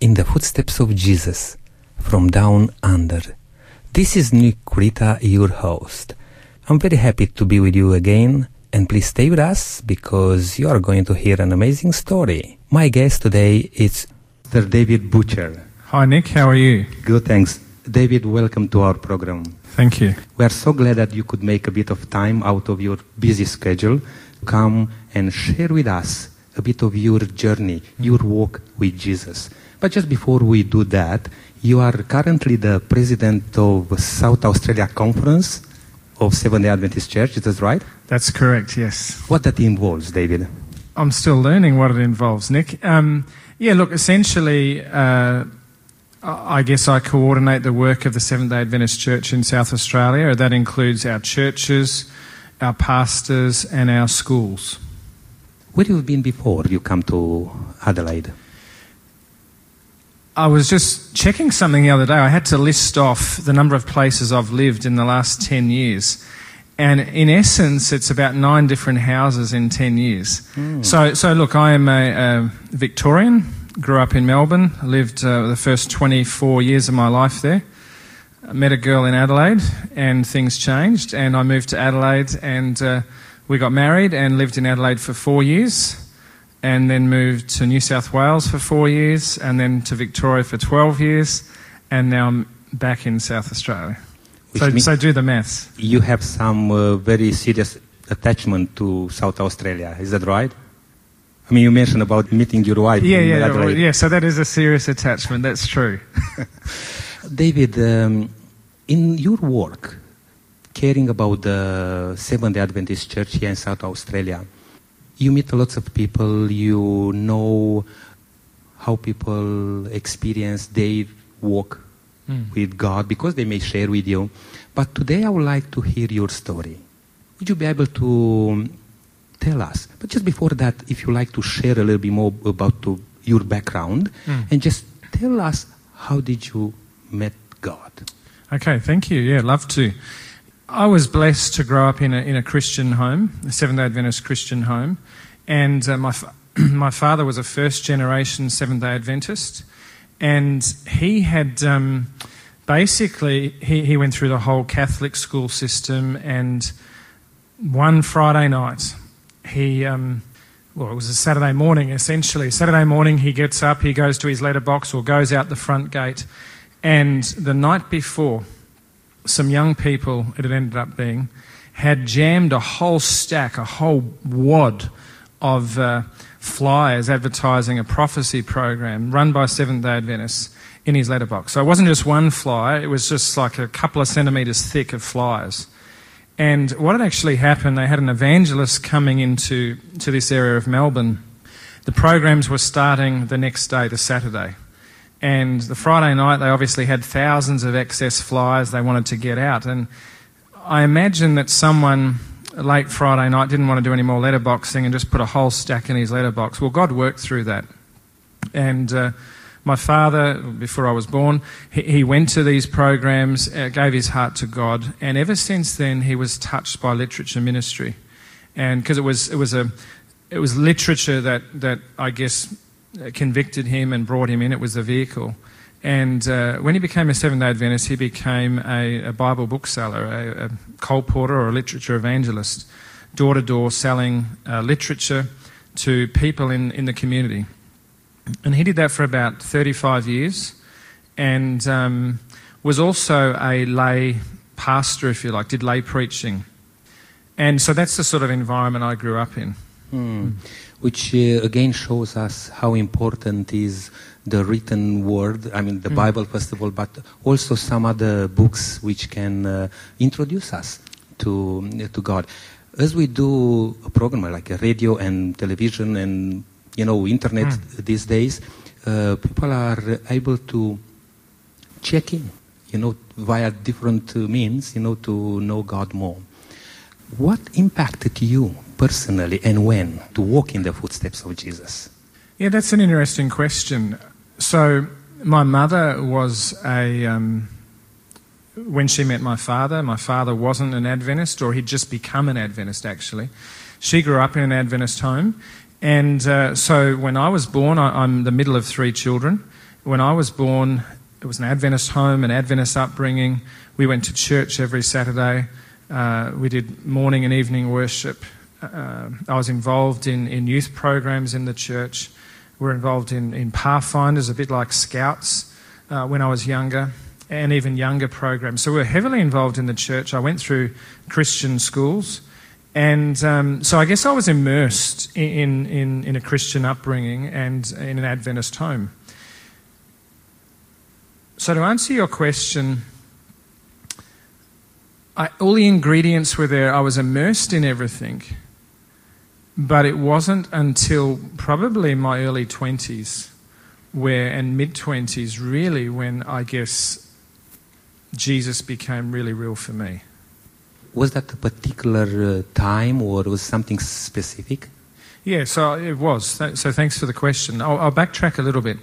in the footsteps of Jesus from down under. This is Nick your host. I'm very happy to be with you again, and please stay with us because you are going to hear an amazing story. My guest today is Sir David Butcher. Hi, Nick. How are you? Good, thanks. David, welcome to our program. Thank you. We are so glad that you could make a bit of time out of your busy schedule, come and share with us a bit of your journey, your walk with Jesus. But just before we do that, you are currently the president of South Australia Conference of Seventh Day Adventist Church. Is that right? That's correct. Yes. What that involves, David? I'm still learning what it involves, Nick. Um, yeah. Look, essentially. Uh, I guess I coordinate the work of the Seventh day Adventist Church in South Australia. That includes our churches, our pastors, and our schools. Where have you been before you come to Adelaide? I was just checking something the other day. I had to list off the number of places I've lived in the last 10 years. And in essence, it's about nine different houses in 10 years. Mm. So, so, look, I am a, a, Victorian, grew up in Melbourne, lived uh, the first 24 years of my life there. I met a girl in Adelaide, and things changed. And I moved to Adelaide, and uh, we got married and lived in Adelaide for four years and then moved to New South Wales for four years, and then to Victoria for 12 years, and now I'm back in South Australia. So, so, do the maths. You have some uh, very serious attachment to South Australia, is that right? I mean, you mentioned about meeting your wife. Yeah, yeah, well, yeah. So that is a serious attachment. That's true. David, um, in your work, caring about the Seventh Day Adventist Church here in South Australia, you meet lots of people, you know how people experience their walk mm. with God because they may share with you. But today I would like to hear your story. Would you be able to tell us? But just before that, if you like to share a little bit more about to, your background mm. and just tell us how did you met God? Okay, thank you. Yeah, love to. I was blessed to grow up in a, in a Christian home, a Seventh day Adventist Christian home. And uh, my, my father was a first generation Seventh day Adventist. And he had um, basically, he, he went through the whole Catholic school system. And one Friday night, he, um, well, it was a Saturday morning essentially. Saturday morning, he gets up, he goes to his letterbox or goes out the front gate. And the night before, some young people, it had ended up being, had jammed a whole stack, a whole wad of uh, flyers advertising a prophecy program run by Seventh day Adventists in his letterbox. So it wasn't just one flyer, it was just like a couple of centimetres thick of flyers. And what had actually happened, they had an evangelist coming into to this area of Melbourne. The programs were starting the next day, the Saturday. And the Friday night, they obviously had thousands of excess flyers they wanted to get out. And I imagine that someone late Friday night didn't want to do any more letterboxing and just put a whole stack in his letterbox. Well, God worked through that. And uh, my father, before I was born, he, he went to these programs, uh, gave his heart to God, and ever since then he was touched by literature ministry. And because it was, it, was a, it was literature that, that I guess convicted him and brought him in. It was a vehicle. And uh, when he became a Seventh day Adventist, he became a, a Bible bookseller, a, a colporteur or a literature evangelist, door to door selling uh, literature to people in, in the community. And he did that for about 35 years and um, was also a lay pastor, if you like, did lay preaching. And so that's the sort of environment I grew up in. Hmm which uh, again shows us how important is the written word, I mean the mm. Bible first of all, but also some other books which can uh, introduce us to, to God. As we do a program like a radio and television and you know internet mm. these days, uh, people are able to check in, you know, via different means, you know, to know God more. What impacted you personally and when to walk in the footsteps of Jesus? Yeah, that's an interesting question. So, my mother was a. Um, when she met my father, my father wasn't an Adventist, or he'd just become an Adventist actually. She grew up in an Adventist home. And uh, so when I was born, I, I'm the middle of three children. when I was born, it was an Adventist home, an Adventist upbringing. We went to church every Saturday. Uh, we did morning and evening worship. Uh, I was involved in, in youth programs in the church. We were involved in, in Pathfinders, a bit like Scouts uh, when I was younger, and even younger programs. So we were heavily involved in the church. I went through Christian schools. And um, so I guess I was immersed in, in, in a Christian upbringing and in an Adventist home. So, to answer your question, I, all the ingredients were there. I was immersed in everything. But it wasn't until probably my early 20s where, and mid 20s, really, when I guess Jesus became really real for me. Was that a particular uh, time or was something specific? Yeah, so it was. So thanks for the question. I'll, I'll backtrack a little bit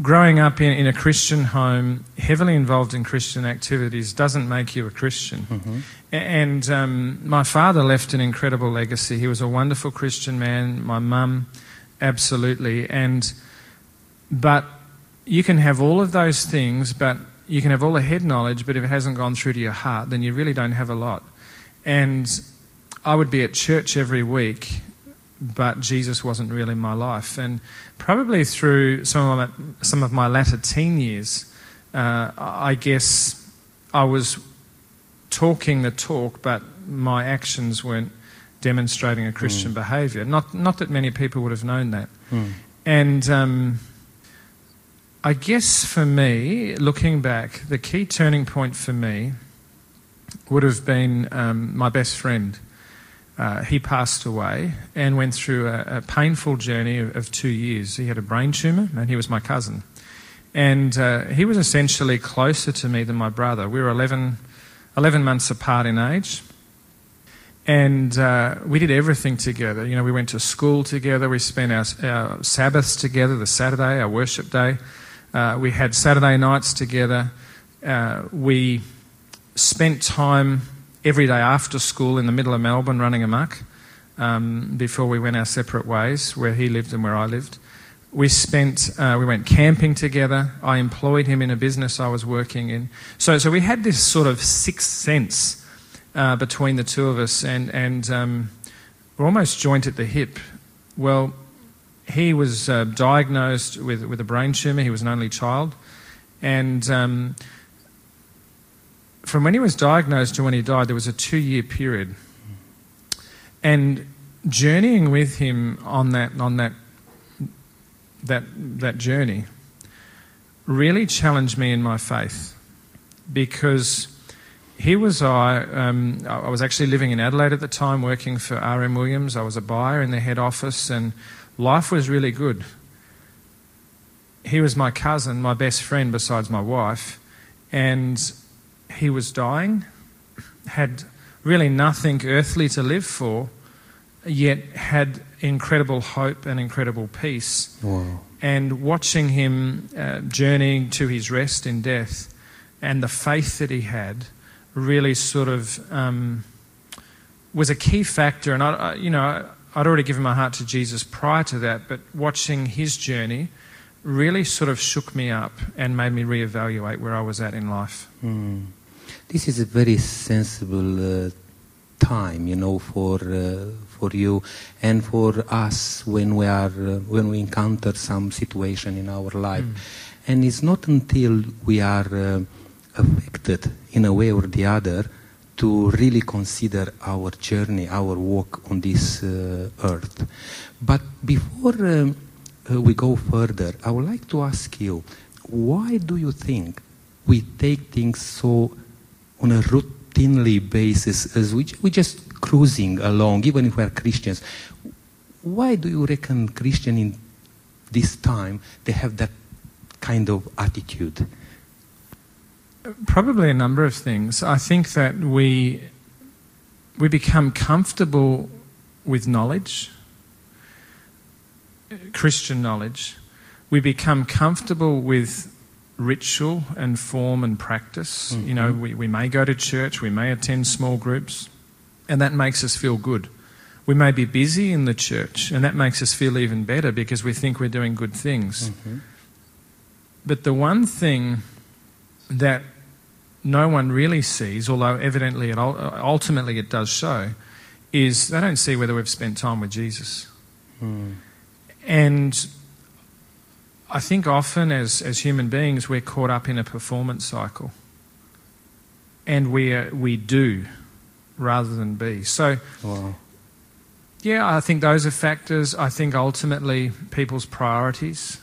growing up in, in, a Christian home, heavily involved in Christian activities, doesn't make you a Christian. Mm-hmm. And um, my father left an incredible legacy. He was a wonderful Christian man. My mum, absolutely. And but you can have all of those things, but you can have all the head knowledge, but if it hasn't gone through to your heart, then you really don't have a lot. And I would be at church every week but Jesus wasn't really my life. And probably through some of my, some of my latter teen years, uh, I guess I was talking the talk, but my actions weren't demonstrating a Christian mm. behaviour. Not, not that many people would have known that. Mm. And um, I guess for me, looking back, the key turning point for me would have been um, my best friend uh, he passed away and went through a, a painful journey of, of, two years. He had a brain tumour, and he was my cousin. And uh, he was essentially closer to me than my brother. We were 11, 11 months apart in age. And uh, we did everything together. You know, we went to school together. We spent our, our Sabbaths together, the Saturday, our worship day. Uh, we had Saturday nights together. Uh, we spent time every day after school in the middle of Melbourne running amok um, before we went our separate ways, where he lived and where I lived. We spent, uh, we went camping together. I employed him in a business I was working in. So, so we had this sort of sixth sense uh, between the two of us, and, and um, we're almost joint at the hip. Well, he was uh, diagnosed with, with a brain tumour. He was an only child. And um, from when he was diagnosed to when he died, there was a two year period. And journeying with him on that, on that, that, that journey really challenged me in my faith because here was I. Um, I was actually living in Adelaide at the time, working for R.M. Williams. I was a buyer in the head office, and life was really good. He was my cousin, my best friend besides my wife, and he was dying, had really nothing earthly to live for, yet had incredible hope and incredible peace. Wow. And watching him uh, journeying to his rest in death and the faith that he had really sort of um, was a key factor. And, I, you know, I'd already given my heart to Jesus prior to that, but watching his journey really sort of shook me up and made me reevaluate where I was at in life. Mm this is a very sensible uh, time, you know, for uh, for you and for us when we are uh, when we encounter some situation in our life, mm. and it's not until we are uh, affected in a way or the other to really consider our journey, our walk on this uh, earth. But before um, uh, we go further, I would like to ask you, why do you think we take things so on a routinely basis as we, we're just cruising along, even if we're Christians. Why do you reckon Christian in this time they have that kind of attitude? Probably a number of things. I think that we we become comfortable with knowledge, Christian knowledge. We become comfortable with ritual and form and practice. Mm-hmm. You know, we, we may go to church, we may attend small groups, and that makes us feel good. We may be busy in the church, and that makes us feel even better because we think we're doing good things. Mm-hmm. But the one thing that no one really sees, although evidently it ultimately it does show, is they don't see whether we've spent time with Jesus. Mm. And I think often as, as human beings, we're caught up in a performance cycle. And we, uh, we do rather than be. So, Wow. yeah, I think those are factors. I think ultimately people's priorities.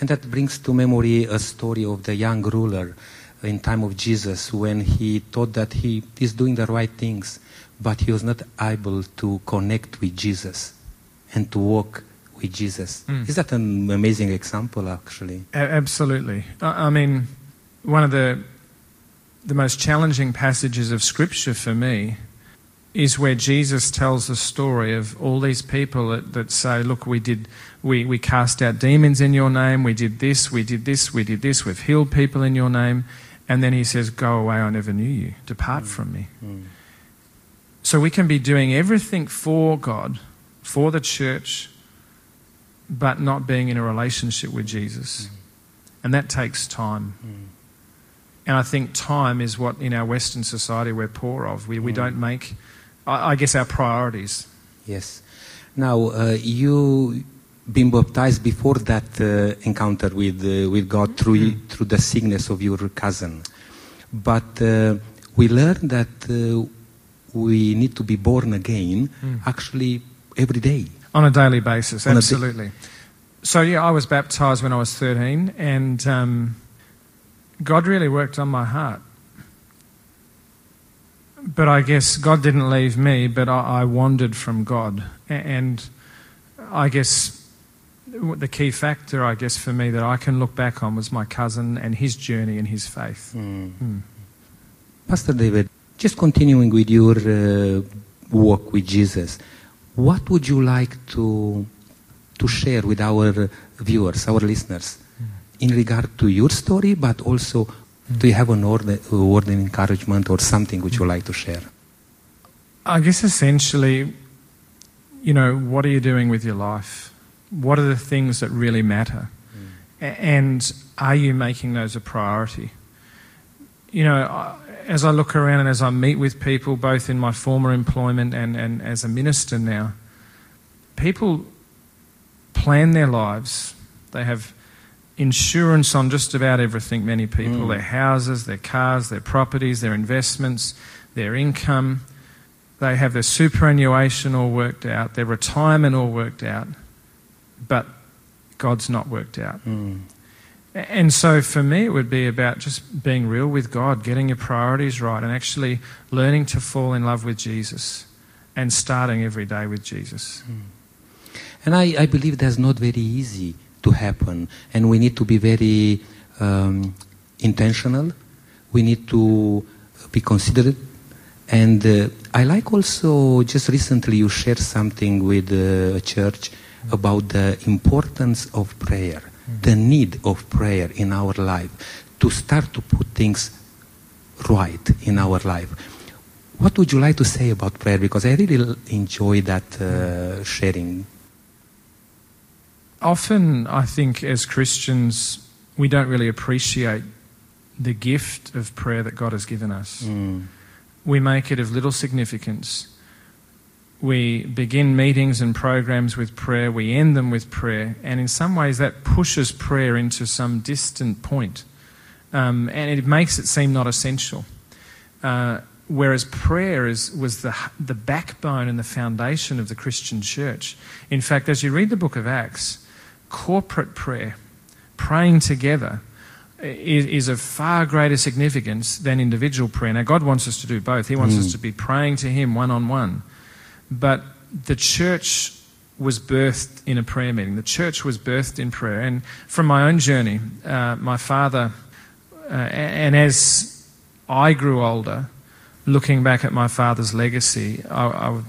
And that brings to memory a story of the young ruler in time of Jesus when he thought that he is doing the right things, but he was not able to connect with Jesus and to walk with Jesus. Mm. Is that an amazing example, actually? A- absolutely. I, I mean, one of the, the most challenging passages of Scripture for me is where Jesus tells the story of all these people that, that say, Look, we did, we, we cast out demons in your name, we did this, we did this, we did this, we've healed people in your name. And then he says, Go away, I never knew you. Depart from me. Mm. So we can be doing everything for God, for the church, but not being in a relationship with Jesus. And that takes time. Mm. And I think time is what in our Western society we're poor of. We, we don't make, I, I guess, our priorities. Yes. Now, uh, you been baptized before that uh, encounter with uh, with God through through the sickness of your cousin, but uh, we learned that uh, we need to be born again Mm. actually every day. On a daily basis, On a absolutely. so, yeah, I was baptized when I was 13, and um, God really worked on my heart. But I guess God didn't leave me, but I, I wandered from God. A- And I guess the key factor, I guess, for me that I can look back on was my cousin and his journey and his faith. Mm. Mm. Pastor David, just continuing with your uh, walk with Jesus, what would you like to to share with our viewers, our listeners, in regard to your story, but also do you have an a word of encouragement or something which you like to share? I guess essentially, you know, what are you doing with your life? What are the things that really matter? Mm. A- And are you making those a priority? You know, I- as I look around and as I meet with people, both in my former employment and, and as a minister now, people plan their lives. They have insurance on just about everything, many people Mm. their houses, their cars, their properties, their investments, their income. They have their superannuation all worked out, their retirement all worked out, but God's not worked out. Mm. And so for me, it would be about just being real with God, getting your priorities right, and actually learning to fall in love with Jesus and starting every day with Jesus. And I, I believe that's not very easy to happen, and we need to be very um, intentional. We need to be considerate. And uh, I like also, just recently you shared something with uh, a church about the importance of prayer, the need of prayer in our life, to start to put things right in our life. What would you like to say about prayer? Because I really enjoy that uh, sharing. Often, I think as Christians, we don't really appreciate the gift of prayer that God has given us. Mm. We make it of little significance. We begin meetings and programs with prayer, we end them with prayer, and in some ways that pushes prayer into some distant point. Um, and it makes it seem not essential. Uh, whereas prayer is, was the, the backbone and the foundation of the Christian church. In fact, as you read the book of Acts, corporate prayer, praying together, is, is of far greater significance than individual prayer. Now, God wants us to do both. He wants Mm. us to be praying to Him one on one. But the church was birthed in a prayer meeting. The church was birthed in prayer. And from my own journey, uh, my father, uh, and as I grew older, looking back at my father's legacy, I,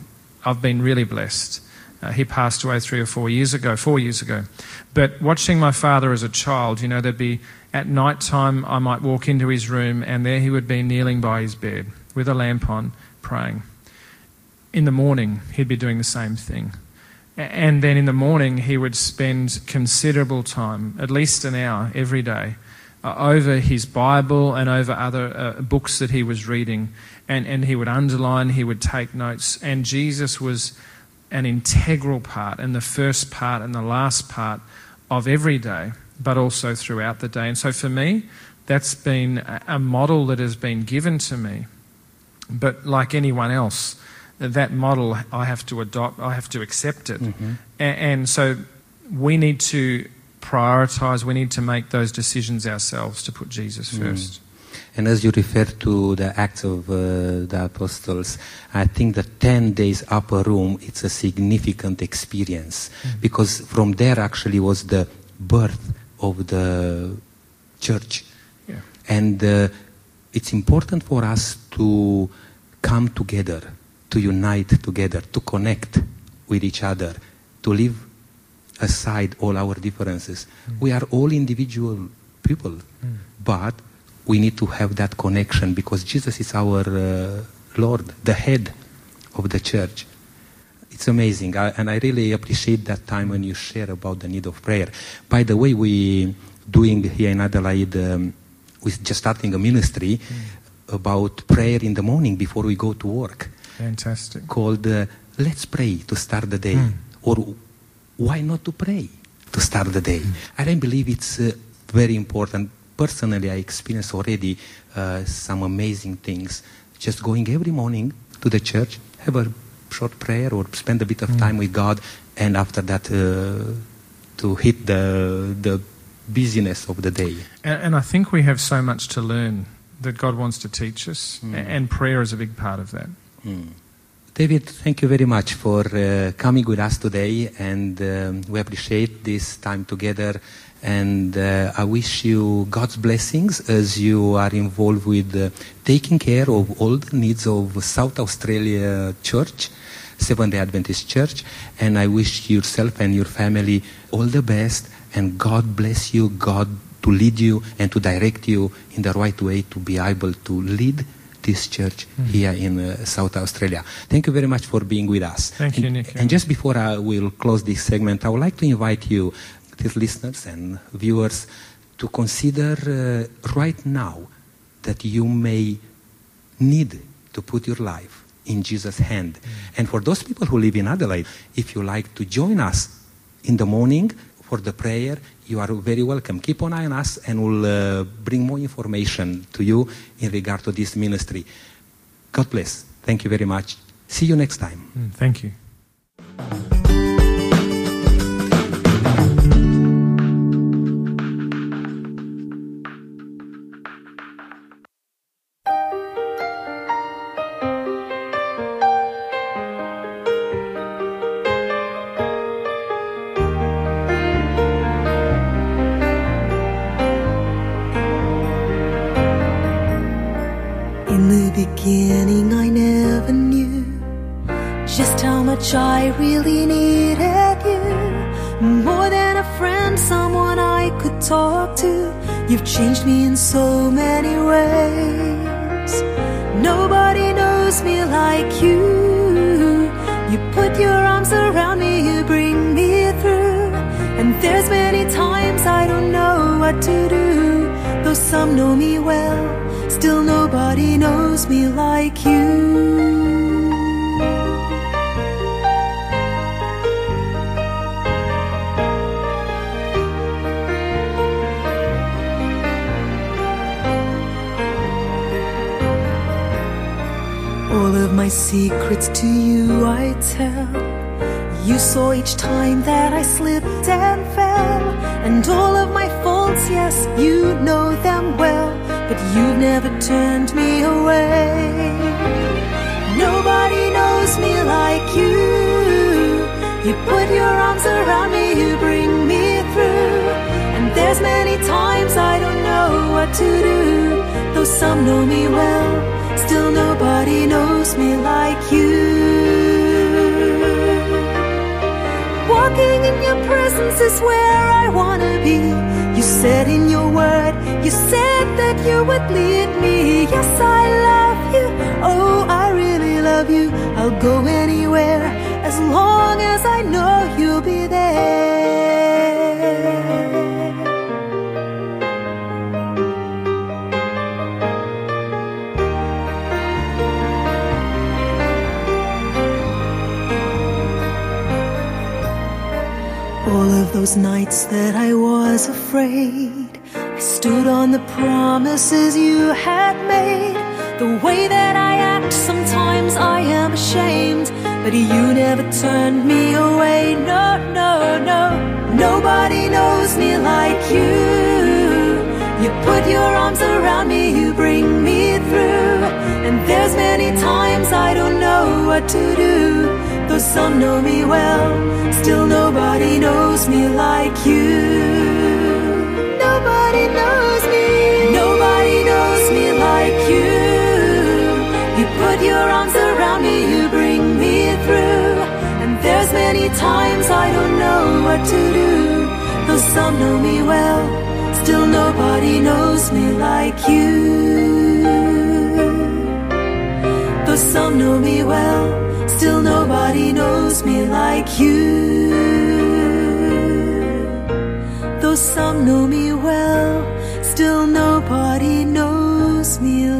I've been really blessed. Uh, he passed away three or four years ago, four years ago. But watching my father as a child, you know, there'd be at night time, I might walk into his room, and there he would be kneeling by his bed with a lamp on, praying. In the morning, he'd be doing the same thing. And then in the morning, he would spend considerable time, at least an hour every day, uh, over his Bible and over other uh, books that he was reading. And, and he would underline, he would take notes. And Jesus was an integral part, and the first part and the last part of every day, but also throughout the day. And so for me, that's been a a model that has been given to me. But like anyone else, that model I have to adopt, I have to accept it. A- And, so we need to prioritize, we need to make those decisions ourselves to put Jesus first. And as you refer to the Acts of uh, the Apostles, I think the 10 days upper room, it's a significant experience because from there actually was the birth of the church. Yeah. And uh, it's important for us to come together, to unite together, to connect with each other, to leave aside all our differences. We are all individual people, but we need to have that connection because Jesus is our uh, Lord, the head of the church. It's amazing, I, and I really appreciate that time when you share about the need of prayer. By the way, we doing here in Adelaide, um, we're just starting a ministry about prayer in the morning before we go to work Fantastic. called uh, Let's Pray to Start the Day. Or why not to pray to start the day? And I don't believe it's uh, very important. Personally, I experienced already uh, some amazing things. Just going every morning to the church, have a short prayer or spend a bit of time with God, and after that, uh, to hit the, the busyness of the day. And, and I think we have so much to learn that God wants to teach us, a- and prayer is a big part of that. David, thank you very much for uh, coming with us today, and um, we appreciate this time together. And uh, I wish you God's blessings as you are involved with uh, taking care of all the needs of South Australia Church, Seventh Day Adventist Church. And I wish yourself and your family all the best, and God bless you, God to lead you and to direct you in the right way to be able to lead this church here in uh, South Australia. Thank you very much for being with us. Thank and, you, Nick. And just before I will close this segment, I would like to invite you, dear listeners and viewers, to consider uh, right now that you may need to put your life in Jesus' hand. And for those people who live in Adelaide, if you like to join us in the morning for the prayer, you are very welcome. Keep an eye on us and we'll uh, bring more information to you in regard to this ministry. God bless. Thank you very much. See you next time. Mm, Thank you. What to do. Though some know me well, still nobody knows me like you. All of my secrets to you I tell. You saw each time that I slipped and fell. And all of my yes, you know them well. But you've never turned me away. Nobody knows me like you. You put your arms around me, you bring me through. And there's many times I don't know what to do. Though some know me well, still nobody knows me like you. Walking in your presence is where I wanna be. You said in your word, you said that you would lead me. Yes, I love you. Oh, I really love you. I'll go anywhere as long as I know you'll be there. Those nights that I was afraid, I stood on the promises you had made. The way that I act, sometimes I am ashamed, but you never turned me away. No, no, no, nobody knows me like you. You put your arms around me, you bring me through. And there's many times I don't know what to do. Though some know me well, still nobody knows me like you. Nobody knows me. Nobody knows me like you. You put your arms around me, you bring me through. And there's many times I don't know what to do. Though some know me well, still nobody knows me like you. Though some know me well, still nobody knows me like you. Though some know me well, still nobody knows me like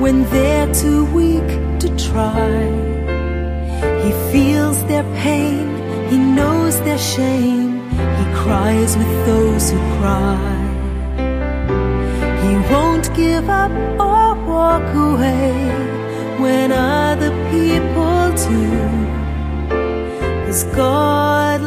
when they're too weak to try. He feels their pain, He knows their shame, He cries with those who cry. He won't give up or walk away when other people do. God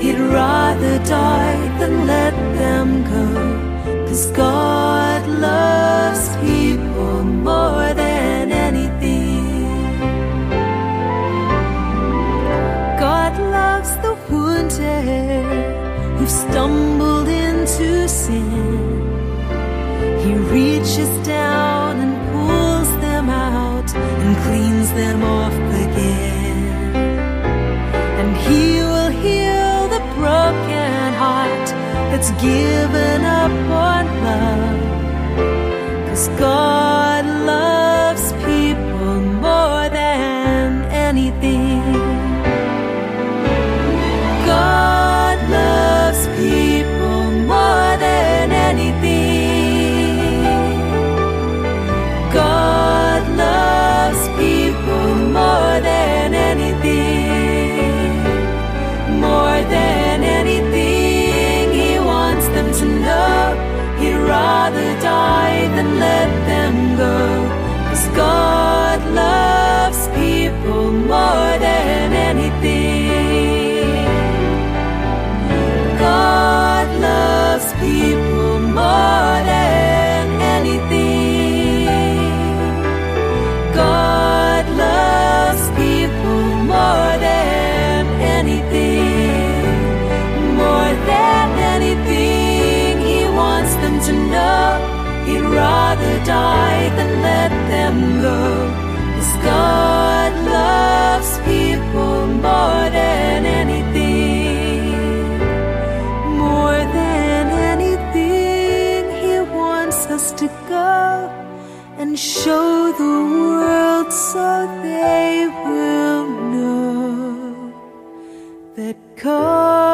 He'd rather die than let them go. Cause God loves people more than anything. God loves the wounded who've stumbled into sin. He reaches down rather die than let them go. Cause God loves people more than anything. More than anything, He wants us to go and show the world so they will know that God.